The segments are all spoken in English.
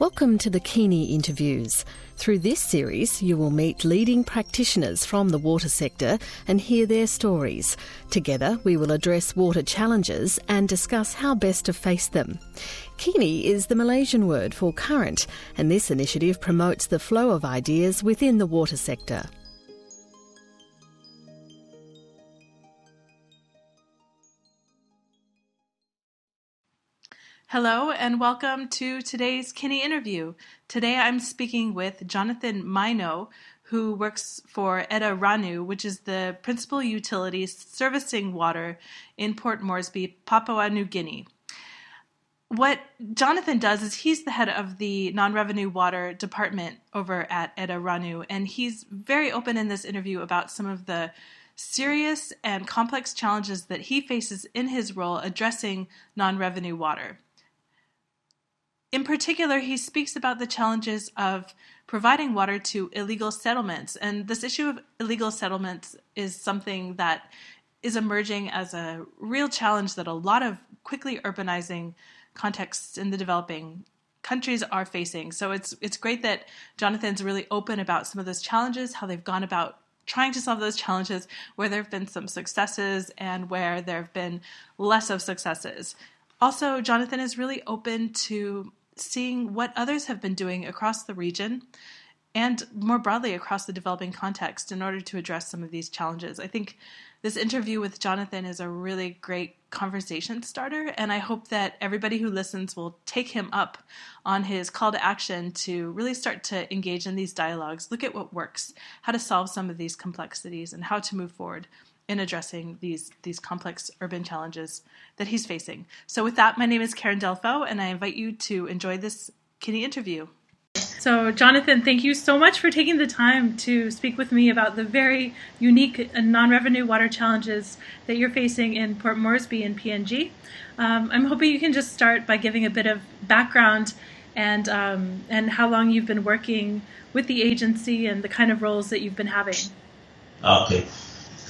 Welcome to the Kini Interviews. Through this series, you will meet leading practitioners from the water sector and hear their stories. Together, we will address water challenges and discuss how best to face them. Kini is the Malaysian word for current, and this initiative promotes the flow of ideas within the water sector. Hello and welcome to today's Kini interview. Today I'm speaking with Jonathan Maino, who works for Eda Ranu, which is the principal utility servicing water in Port Moresby, Papua New Guinea. What Jonathan does is he's the head of the non revenue water department over at Eda Ranu, and he's very open in this interview about some of the serious and complex challenges that he faces in his role addressing non revenue water. In particular, he speaks about the challenges of providing water to illegal settlements. And this issue of illegal settlements is something that is emerging as a real challenge that a lot of quickly urbanizing contexts in the developing countries are facing. So it's it's great that Jonathan's really open about some of those challenges, how they've gone about trying to solve those challenges, where there have been some successes and where there have been less of successes. Also, Jonathan is really open to seeing what others have been doing across the region and more broadly across the developing context in order to address some of these challenges. I think this interview with Jonathan is a really great conversation starter, and I hope that everybody who listens will take him up on his call to action to really start to engage in these dialogues, look at what works, how to solve some of these complexities, and how to move forward in addressing these these complex urban challenges that he's facing. So with that, my name is Karen Delfau, and I invite you to enjoy this Kini interview. So, Jonathan, thank you so much for taking the time to speak with me about the very unique and non revenue water challenges that you're facing in Port Moresby and PNG. Um, I'm hoping you can just start by giving a bit of background and, um, and how long you've been working with the agency and the kind of roles that you've been having. Okay.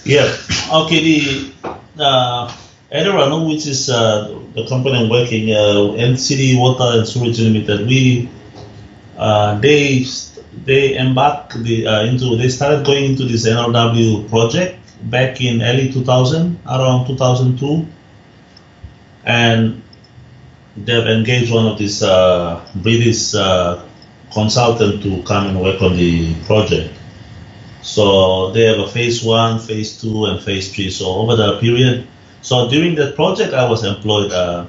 Yeah. Okay. The uh, Eda Ranu, which is uh, the company I'm working, uh, NCD Water and Sewage Limited, we uh, they they embarked the, uh, into they started going into this NRW project back in early 2000, around 2002, and they've engaged one of these uh, British uh, consultant to come and work on the project. So they have a phase one, phase two, and phase three. So over the period, so during that project, I was employed. Uh,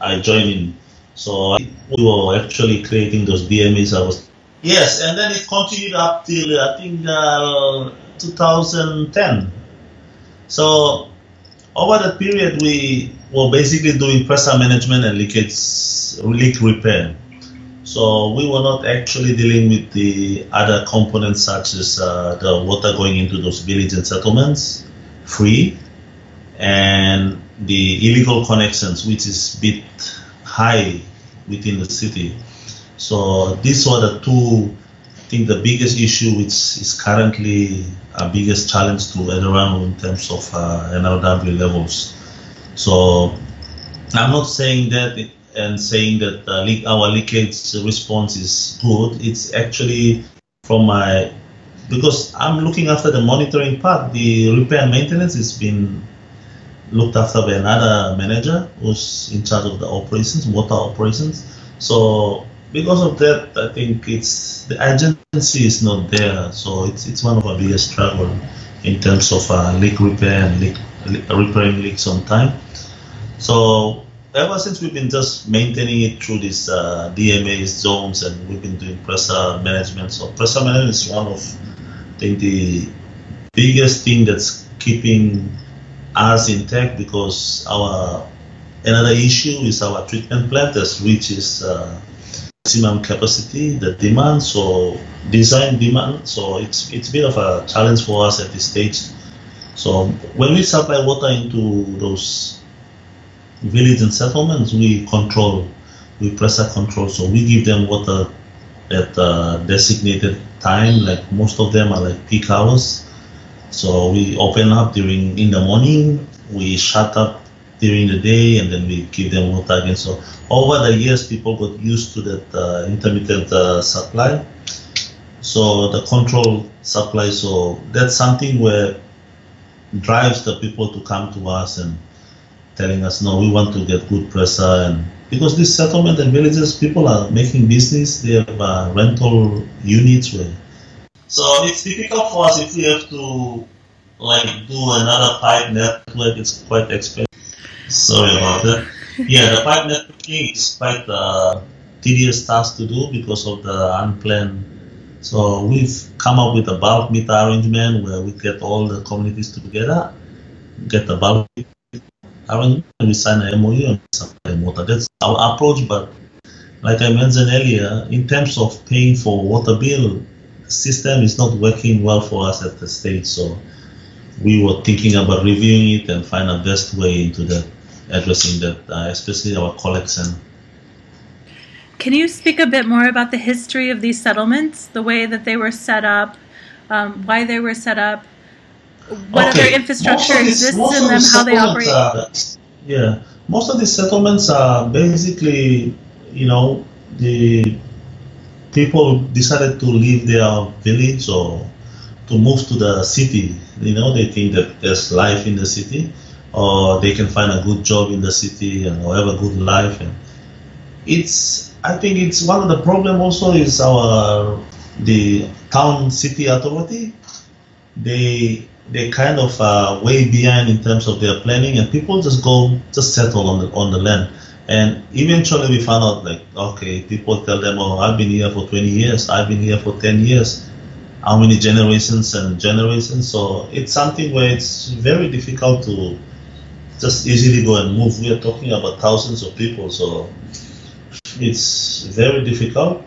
I joined in. So we were actually creating those DMAs. I was yes, and then it continued up till I think uh, 2010. So over that period, we were basically doing pressure management and leakage leak repair. So we were not actually dealing with the other components such as uh, the water going into those villages and settlements free and the illegal connections, which is a bit high within the city. So these were the two, I think the biggest issue which is currently a biggest challenge to everyone in terms of uh, NRW levels. So I'm not saying that it, and saying that uh, leak, our leakage response is good. It's actually from my because I'm looking after the monitoring part. The repair and maintenance has been looked after by another manager who's in charge of the operations, water operations. So because of that, I think it's the agency is not there. So it's it's one of our biggest struggle in terms of uh, leak repair and leak, repairing leaks on time. So ever since we've been just maintaining it through these uh, DMA zones and we've been doing pressure management. So pressure management is one of I think the biggest thing that's keeping us intact because our another issue is our treatment plant has reached its uh, maximum capacity, the demand, so design demand. So it's it's a bit of a challenge for us at this stage. So when we supply water into those village and settlements, we control, we pressure control. So we give them water at a designated time. Like most of them are like peak hours. So we open up during in the morning. We shut up during the day, and then we give them water again. So over the years, people got used to that uh, intermittent uh, supply. So the control supply. So that's something where drives the people to come to us and telling us, no, we want to get good pressure and because this settlement and villages, people are making business. They have uh, rental units where. So it's difficult for us if we have to like do another pipe network. It's quite expensive. Sorry about that. Yeah, the pipe networking is quite a tedious task to do because of the unplanned. So we've come up with a bulk meter arrangement where we get all the communities together, get the bulk arrangement, and we sign an MOU and supply water. That's our approach. But like I mentioned earlier, in terms of paying for water bill, the system is not working well for us at the stage. So we were thinking about reviewing it and find a best way into that, addressing that, uh, especially our collection. Can you speak a bit more about the history of these settlements, the way that they were set up, um, why they were set up, what Okay. other infrastructure these- exists in them, how they operate? are- yeah, most of these settlements are basically, you know, the people decided to leave their village or to move to the city. You know, they think that there's life in the city, or they can find a good job in the city and or have a good life. And it's, I think, it's one of the problem also is our the town city authority. They they kind of uh, way behind in terms of their planning, and people just go just settle on the on the land. And eventually, we found out like, okay, people tell them, oh, I've been here for 20 years, I've been here for 10 years, how many generations and generations. So it's something where it's very difficult to just easily go and move. We are talking about thousands of people, so it's very difficult.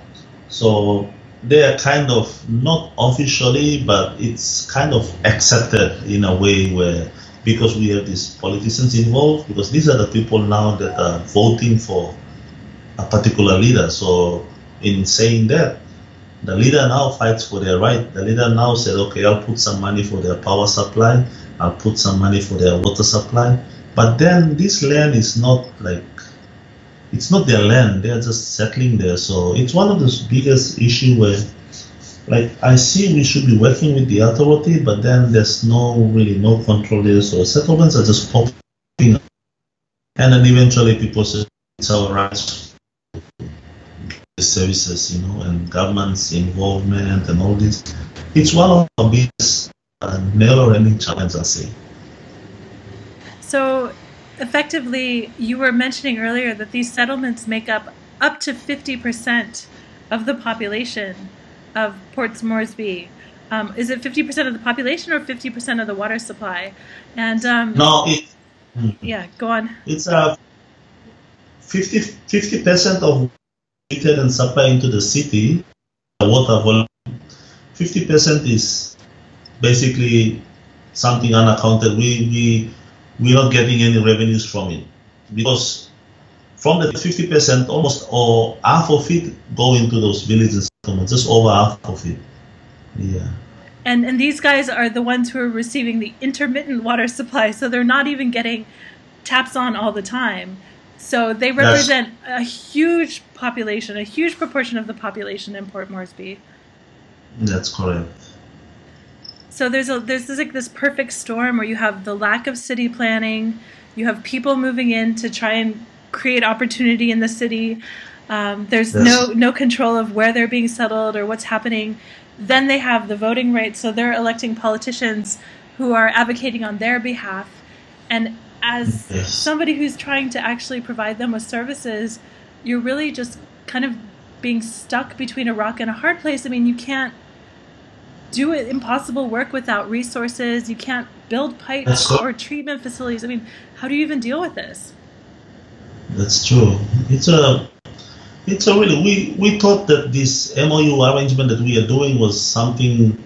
So they are kind of not officially, but it's kind of accepted in a way where because we have these politicians involved, because these are the people now that are voting for a particular leader. So in saying that, the leader now fights for their right. The leader now said, okay, I'll put some money for their power supply, I'll put some money for their water supply. But then this land is not like it's not their land. They are just settling there. So it's one of the biggest issue where, like, I see we should be working with the authority, but then there's no really no control there. So settlements are just popping, up. and then eventually people say it's our rights, the services, you know, and government's involvement and all this. It's one of the biggest uh, never-ending challenges, I say. So, effectively, you were mentioning earlier that these settlements make up up to 50% of the population of Port Moresby. Um, is it 50% of the population or 50% of the water supply? And um, No, it, yeah, go on. it's a 50 percent of treated and supply into the city, the water volume. Fifty percent is basically something unaccounted. We we we're not getting any revenues from it because from the fifty percent, almost or half of it go into those villages. Just over half of it. Yeah. And and these guys are the ones who are receiving the intermittent water supply, so they're not even getting taps on all the time. So they represent a huge population, a huge proportion of the population in Port Moresby. That's correct. So there's a there's this like this perfect storm where you have the lack of city planning, you have people moving in to try and create opportunity in the city. Um, there's Yes. no no control of where they're being settled or what's happening. Then they have the voting rights, so they're electing politicians who are advocating on their behalf. And as Yes. somebody who's trying to actually provide them with services, you're really just kind of being stuck between a rock and a hard place. I mean, you can't do it impossible work without resources. You can't build pipes or treatment facilities. I mean, how do you even deal with this? That's true. It's a it's a really we we thought that this MOU arrangement that we are doing was something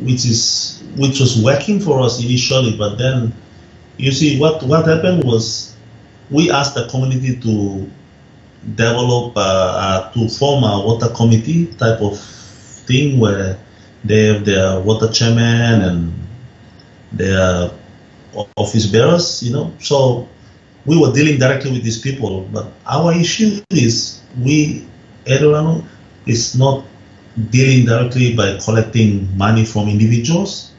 which is which was working for us initially, but then you see what what happened was we asked the community to develop uh, uh, to form a water committee type of thing where they have their water chairman and their office bearers, you know. So we were dealing directly with these people. But our issue is we, Eda Ranu, is not dealing directly by collecting money from individuals.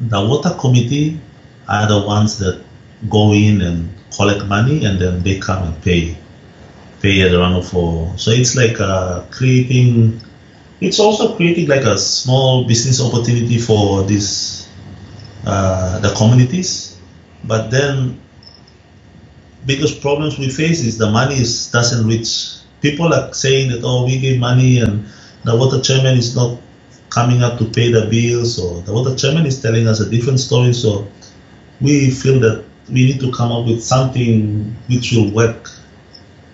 The water committee are the ones that go in and collect money and then they come and pay pay Eda Ranu for. So it's like uh, creating. It's also creating like a small business opportunity for this uh, the communities, but then biggest problems we face is the money is, doesn't reach. People are saying that oh we give money and the water chairman is not coming up to pay the bills or the water chairman is telling us a different story. So we feel that we need to come up with something which will work.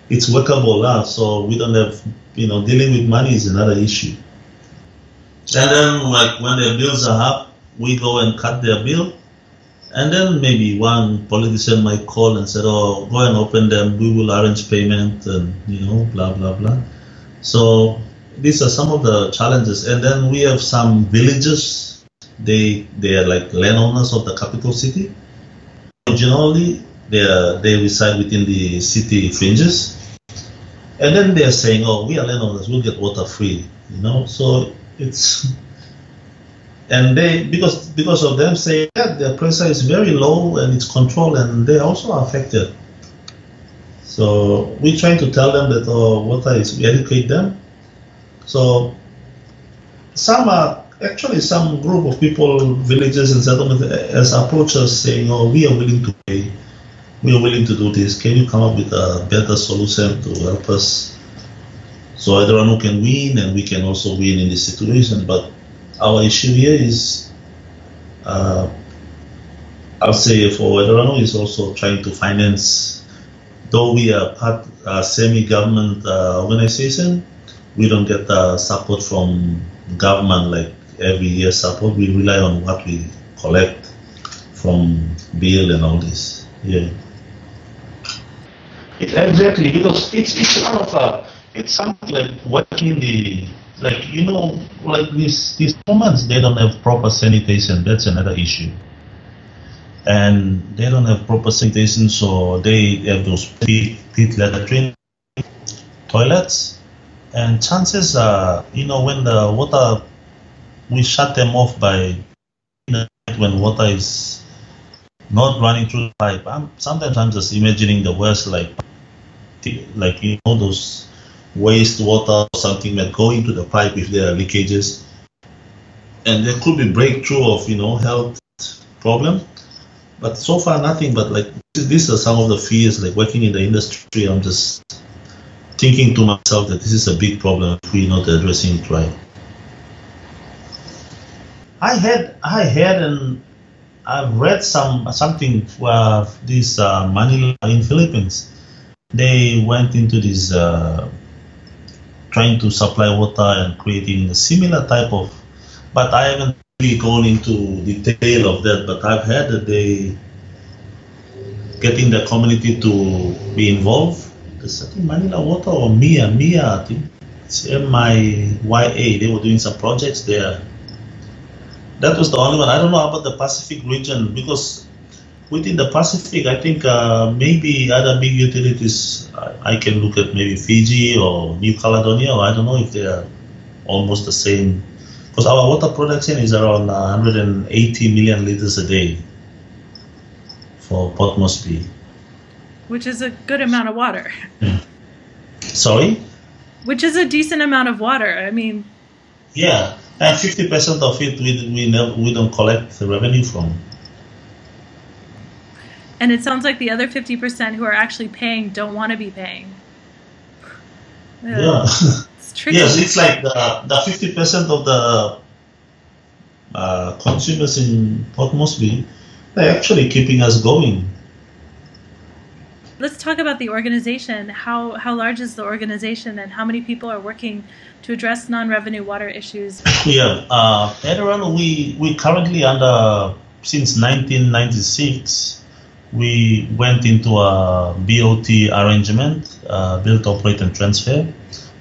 It's workable now, so we don't have you know dealing with money is another issue. And then like when their bills are up, we go and cut their bill and then maybe one politician might call and say, "Oh, go and open them. We will arrange payment, and you know, blah blah blah." So these are some of the challenges. And then we have some villages. They they are like landowners of the capital city. Originally, they are, they reside within the city fringes, and then they are saying, "Oh, we are landowners. We'll get water free." You know, so it's and they because because of them saying that their pressure is very low and it's controlled and they also are affected. So we're trying to tell them that oh, water is we educate them. So some are actually some group of people, villages and settlements has approached us saying, oh, we are willing to pay, we are willing to do this. Can you come up with a better solution to help us? So everyone can win and we can also win in this situation. But our issue here is, uh, I'll say for Eda Ranu is also trying to finance, though we are part a semi-government uh, organization, we don't get the support from government like every year support. We rely on what we collect from bill and all this. Yeah. It, exactly because it's it's kind of a it's something like working the like you know, like these these women, they don't have proper sanitation. That's another issue. And they don't have proper sanitation, so they have those pit, pit latrine toilets. And chances are, you know, when the water, we shut them off by when water is not running through the pipe. I'm, sometimes I'm just imagining the worst, like, like you know, those wastewater or something that go into the pipe if there are leakages. And there could be breakthrough of, you know, health problem. But so far nothing but like these are some of the fears like working in the industry I'm just thinking to myself that this is a big problem if we're not addressing it right. I had I had and I've read some something where this uh, Manila in Philippines they went into this uh, trying to supply water and creating a similar type of. But I haven't really gone into detail of that. But I've heard that they getting the community to be involved. There's I think Manila Water or MIA, MIA, I think it's M-I-Y-A. They were doing some projects there. That was the only one. I don't know about the Pacific region because within the Pacific, I think uh, maybe other big utilities, I, I, can look at maybe Fiji or New Caledonia, or I don't know if they are almost the same. Because our water production is around uh, 180 million liters a day for Port Moresby. Which is a good amount of water. Sorry? Which is a decent amount of water. I mean. Yeah, and 50% of it we, we, never, we don't collect the revenue from. And it sounds like the other 50% who are actually paying don't want to be paying. Yeah. It's tricky. yes, it's like the, the 50% of the uh, consumers in Port Moresby, they're actually keeping us going. Let's talk about the organization. How, how large is the organization and how many people are working to address non-revenue water issues? Yeah, uh, we, we currently under, since 1996, we went into a BOT arrangement, uh, build, operate, and transfer,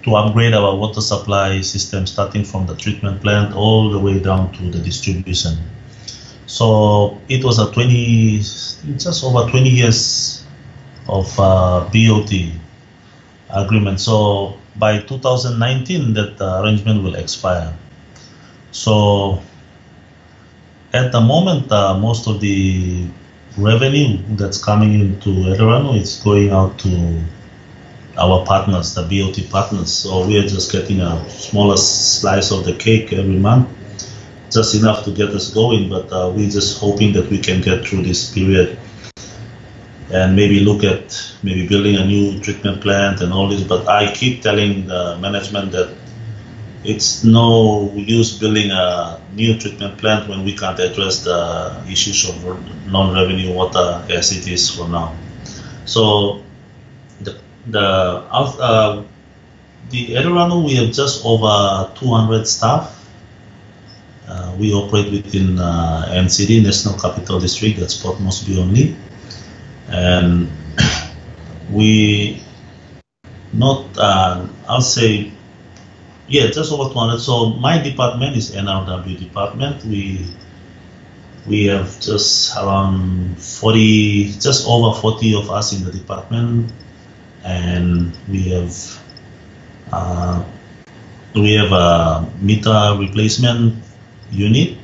to upgrade our water supply system, starting from the treatment plant all the way down to the distribution. So it was a 20, just over 20 years of uh, BOT agreement. So by 2019, that arrangement will expire. So at the moment, uh, most of the revenue that's coming into Eda Ranu is going out to our partners, the BOT partners. So we are just getting a smaller slice of the cake every month, just enough to get us going. But uh, we're just hoping that we can get through this period and maybe look at maybe building a new treatment plant and all this. But I keep telling the management that it's no use building a new treatment plant when we can't address the issues of non-revenue water as it is for now. So the the uh, the Eda Ranu we have just over 200 staff. Uh, we operate within uh, NCD National Capital District. That's Port Moresby only and we not uh, I'll say yeah just over 200 so my department is NRW department. We we have just around 40 just over 40 of us in the department. And we have uh, we have a meter replacement unit.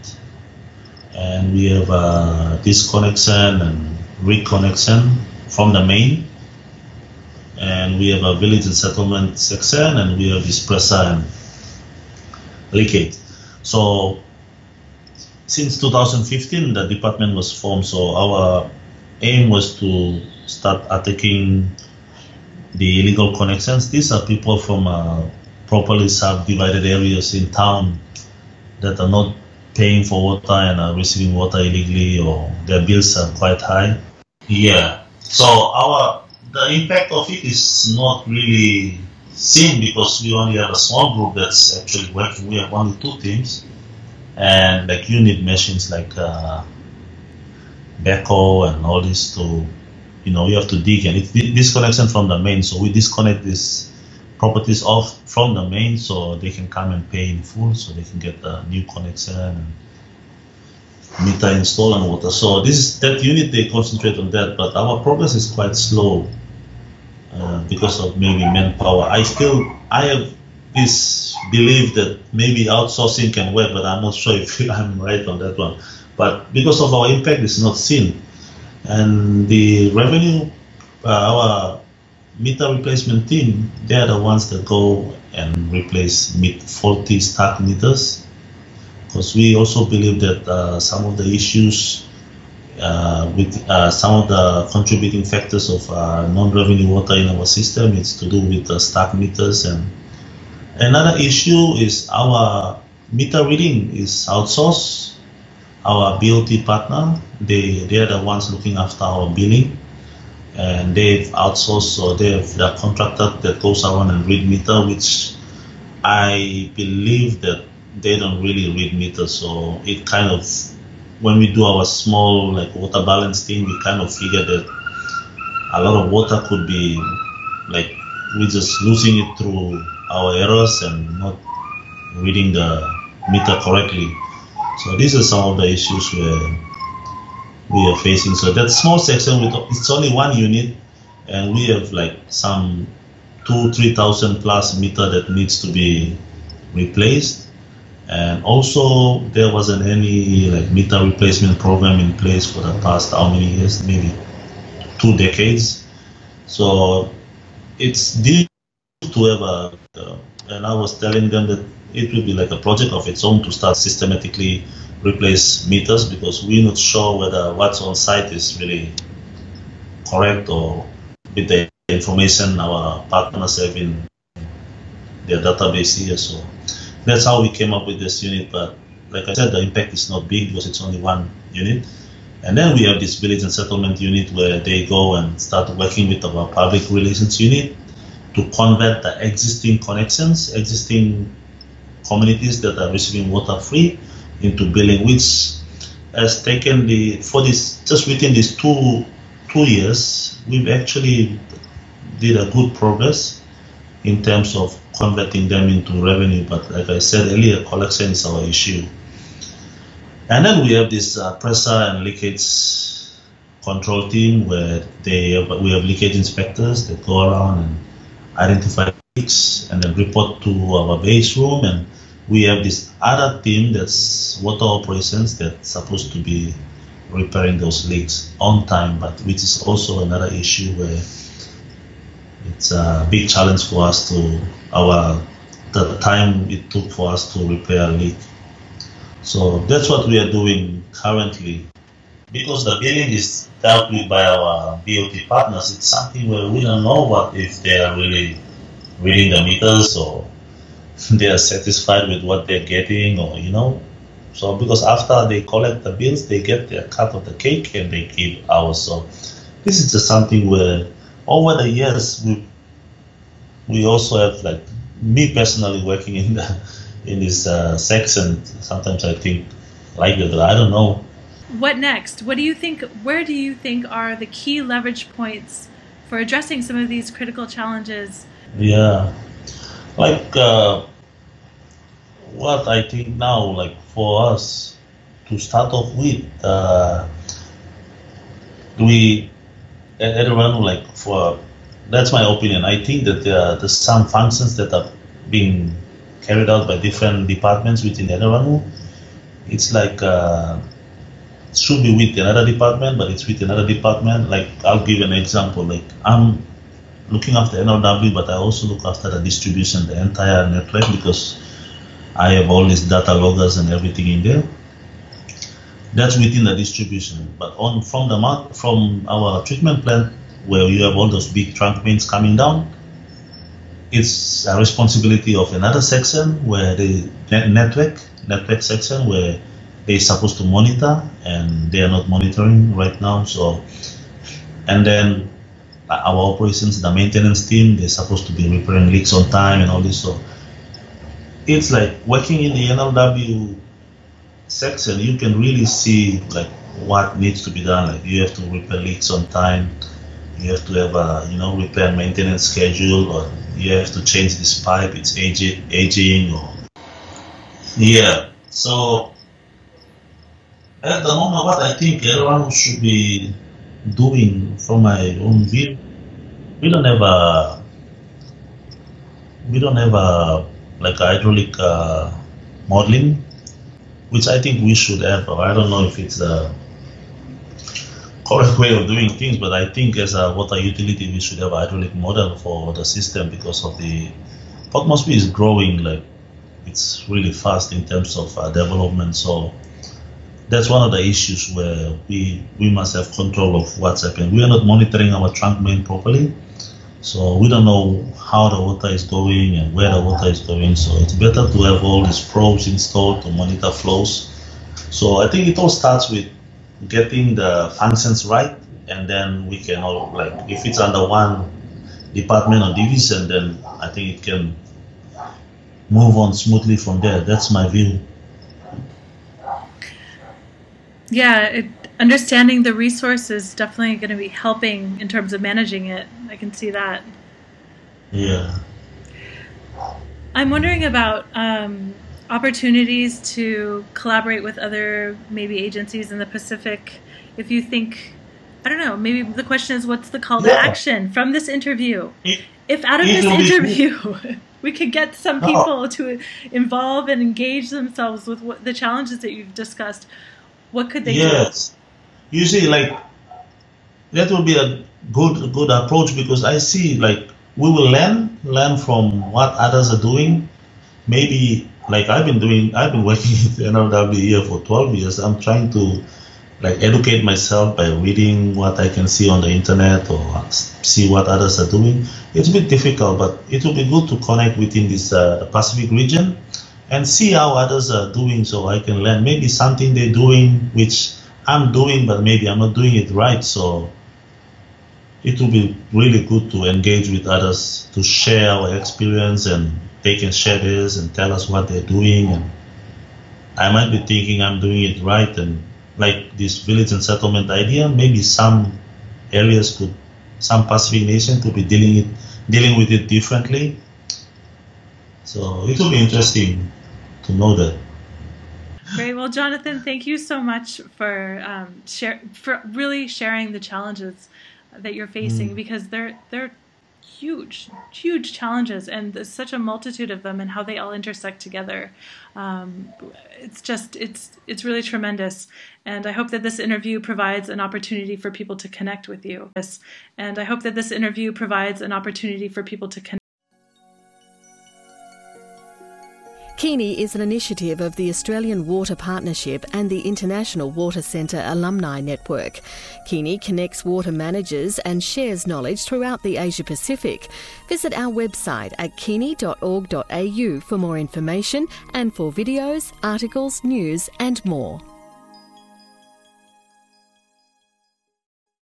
And we have a disconnection and reconnection from the main. And we have a village and settlement section, and we have this pressure and leakage. So since 2015, the department was formed. So our aim was to start attacking the illegal connections. These are people from uh, properly subdivided areas in town that are not paying for water and are receiving water illegally, or their bills are quite high. Yeah. So our the impact of it is not really seen because we only have a small group that's actually working. We have only two teams, and like you need machines like uh, and all this to, you know, you have to dig and it's disconnection from the main. So we disconnect these properties off from the main so they can come and pay in full, so they can get a new connection. And, meter install and water. So this is that unit they concentrate on that, but our progress is quite slow uh, because of maybe manpower. I still I have this belief that maybe outsourcing can work, but I'm not sure if I'm right on that one. But because of our impact, it's not seen, and the revenue, uh, our meter replacement team, they are the ones that go and replace mid 40 stack meters. Because we also believe that uh, some of the issues uh, with uh, some of the contributing factors of uh, non-revenue water in our system is to do with the stack meters. And another issue is our meter reading is outsourced. Our BOT partner they they are the ones looking after our billing and they've outsourced or they have the contractor that goes around and read meter which I believe that they don't really read meter, so it kind of when we do our small like water balance thing, we kind of figure that a lot of water could be like we're just losing it through our errors and not reading the meter correctly. So these are some of the issues where we are facing. So that small section with it's only one unit, and we have like some two, three thousand plus meter that needs to be replaced and also, there wasn't any like meter replacement program in place for the past how many years? Maybe two decades. So it's due to have a, uh, and I was telling them that it will be like a project of its own to start systematically replace meters because we're not sure whether what's on site is really correct or with the information our partners have in their database here. So that's how we came up with this unit. But like I said, the impact is not big because it's only one unit. And then we have this village and settlement unit where they go and start working with our public relations unit to convert the existing connections, existing communities that are receiving water free into billing, which has taken the for this just within these two two years, we've actually did a good progress in terms of converting them into revenue. But like I said earlier, collection is our issue. And then we have this uh, pressure and leakage control team where they have, we have leakage inspectors that go around and identify leaks and then report to our base room and we have this other team that's water operations that's supposed to be repairing those leaks on time but which is also another issue where it's a big challenge for us to our the time it took for us to repair a leak. So that's what we are doing currently. Because the billing is dealt with by our BOT partners, it's something where we don't know what if they are really reading the meters or they are satisfied with what they're getting or you know. So because after they collect the bills, they get their cut of the cake and they keep ours. So this is just something where over the years we we also have like me personally working in the in this uh, section. Sometimes I think like that I don't know what next? What do you think? Where do you think are the key leverage points for addressing some of these critical challenges? Yeah, like uh, what I think now, like for us to start off with, uh, we Eda Ranu, like for that's my opinion. I think that there there's some functions that are being carried out by different departments within Eda Ranu. It's like uh, should be with another department, but it's with another department. Like I'll give an example. Like I'm looking after NRW, but I also look after the distribution, the entire network, because I have all these data loggers and everything in there. That's within the distribution. But on from the from our treatment plant, where you have all those big trunk mains coming down, it's a responsibility of another section where the network network section where they're supposed to monitor and they are not monitoring right now. So, and then uh, our operations, the maintenance team, they're supposed to be repairing leaks on time and all this. So, it's like working in the NRW section, you can really see like what needs to be done. Like you have to repair leaks on time. You have to have a you know repair maintenance schedule, or you have to change this pipe. It's aging, aging, or yeah. So at the moment, what I think everyone should be doing from my own view, we don't have a we don't have a like hydraulic uh, modeling, which I think we should have. I don't know if it's the correct way of doing things, but I think as a water utility, we should have a hydraulic model for the system because of the Moresby is growing like it's really fast in terms of uh, development. So that's one of the issues where we we must have control of what's happening. We are not monitoring our trunk main properly, so we don't know how the water is going and where the water is going. So it's better to have all these probes installed to monitor flows. So I think it all starts with getting the functions right, and then we can all like if it's under one department or division, then I think it can move on smoothly from there. That's my view. yeah, it, understanding the resource is definitely going to be helping in terms of managing it. I can see that. Yeah. I'm wondering about um, opportunities to collaborate with other maybe agencies in the Pacific. If you think, I don't know, maybe the question is, what's the call to action from this interview? It, if out of this interview we could get some people oh. to involve and engage themselves with what, the challenges that you've discussed, what could they yes. do? You see, like that will be a good good approach because I see like we will learn learn from what others are doing. Maybe like I've been doing, I've been working with NRW here for 12 years. I'm trying to like educate myself by reading what I can see on the internet or see what others are doing. It's a bit difficult, but it will be good to connect within this uh, Pacific region and see how others are doing so I can learn maybe something they're doing which I'm doing but maybe I'm not doing it right so it will be really good to engage with others to share our experience and they can share this and tell us what they're doing and I might be thinking I'm doing it right and like this village and settlement idea maybe some areas could some Pacific nation could be dealing it dealing with it differently so it will be interesting to know that. Great. Well, Jonathan, thank you so much for um, share for really sharing the challenges that you're facing mm. because they're they're huge, huge challenges, and there's such a multitude of them, and how they all intersect together. Um, it's just it's it's really tremendous, and I hope that this interview provides an opportunity for people to connect with you. And I hope that this interview provides an opportunity for people to connect. Kini is an initiative of the Australian Water Partnership and the International Water Centre Alumni Network. Kini connects water managers and shares knowledge throughout the Asia Pacific. Visit our website at kini.org.au for more information and for videos, articles, news, and more.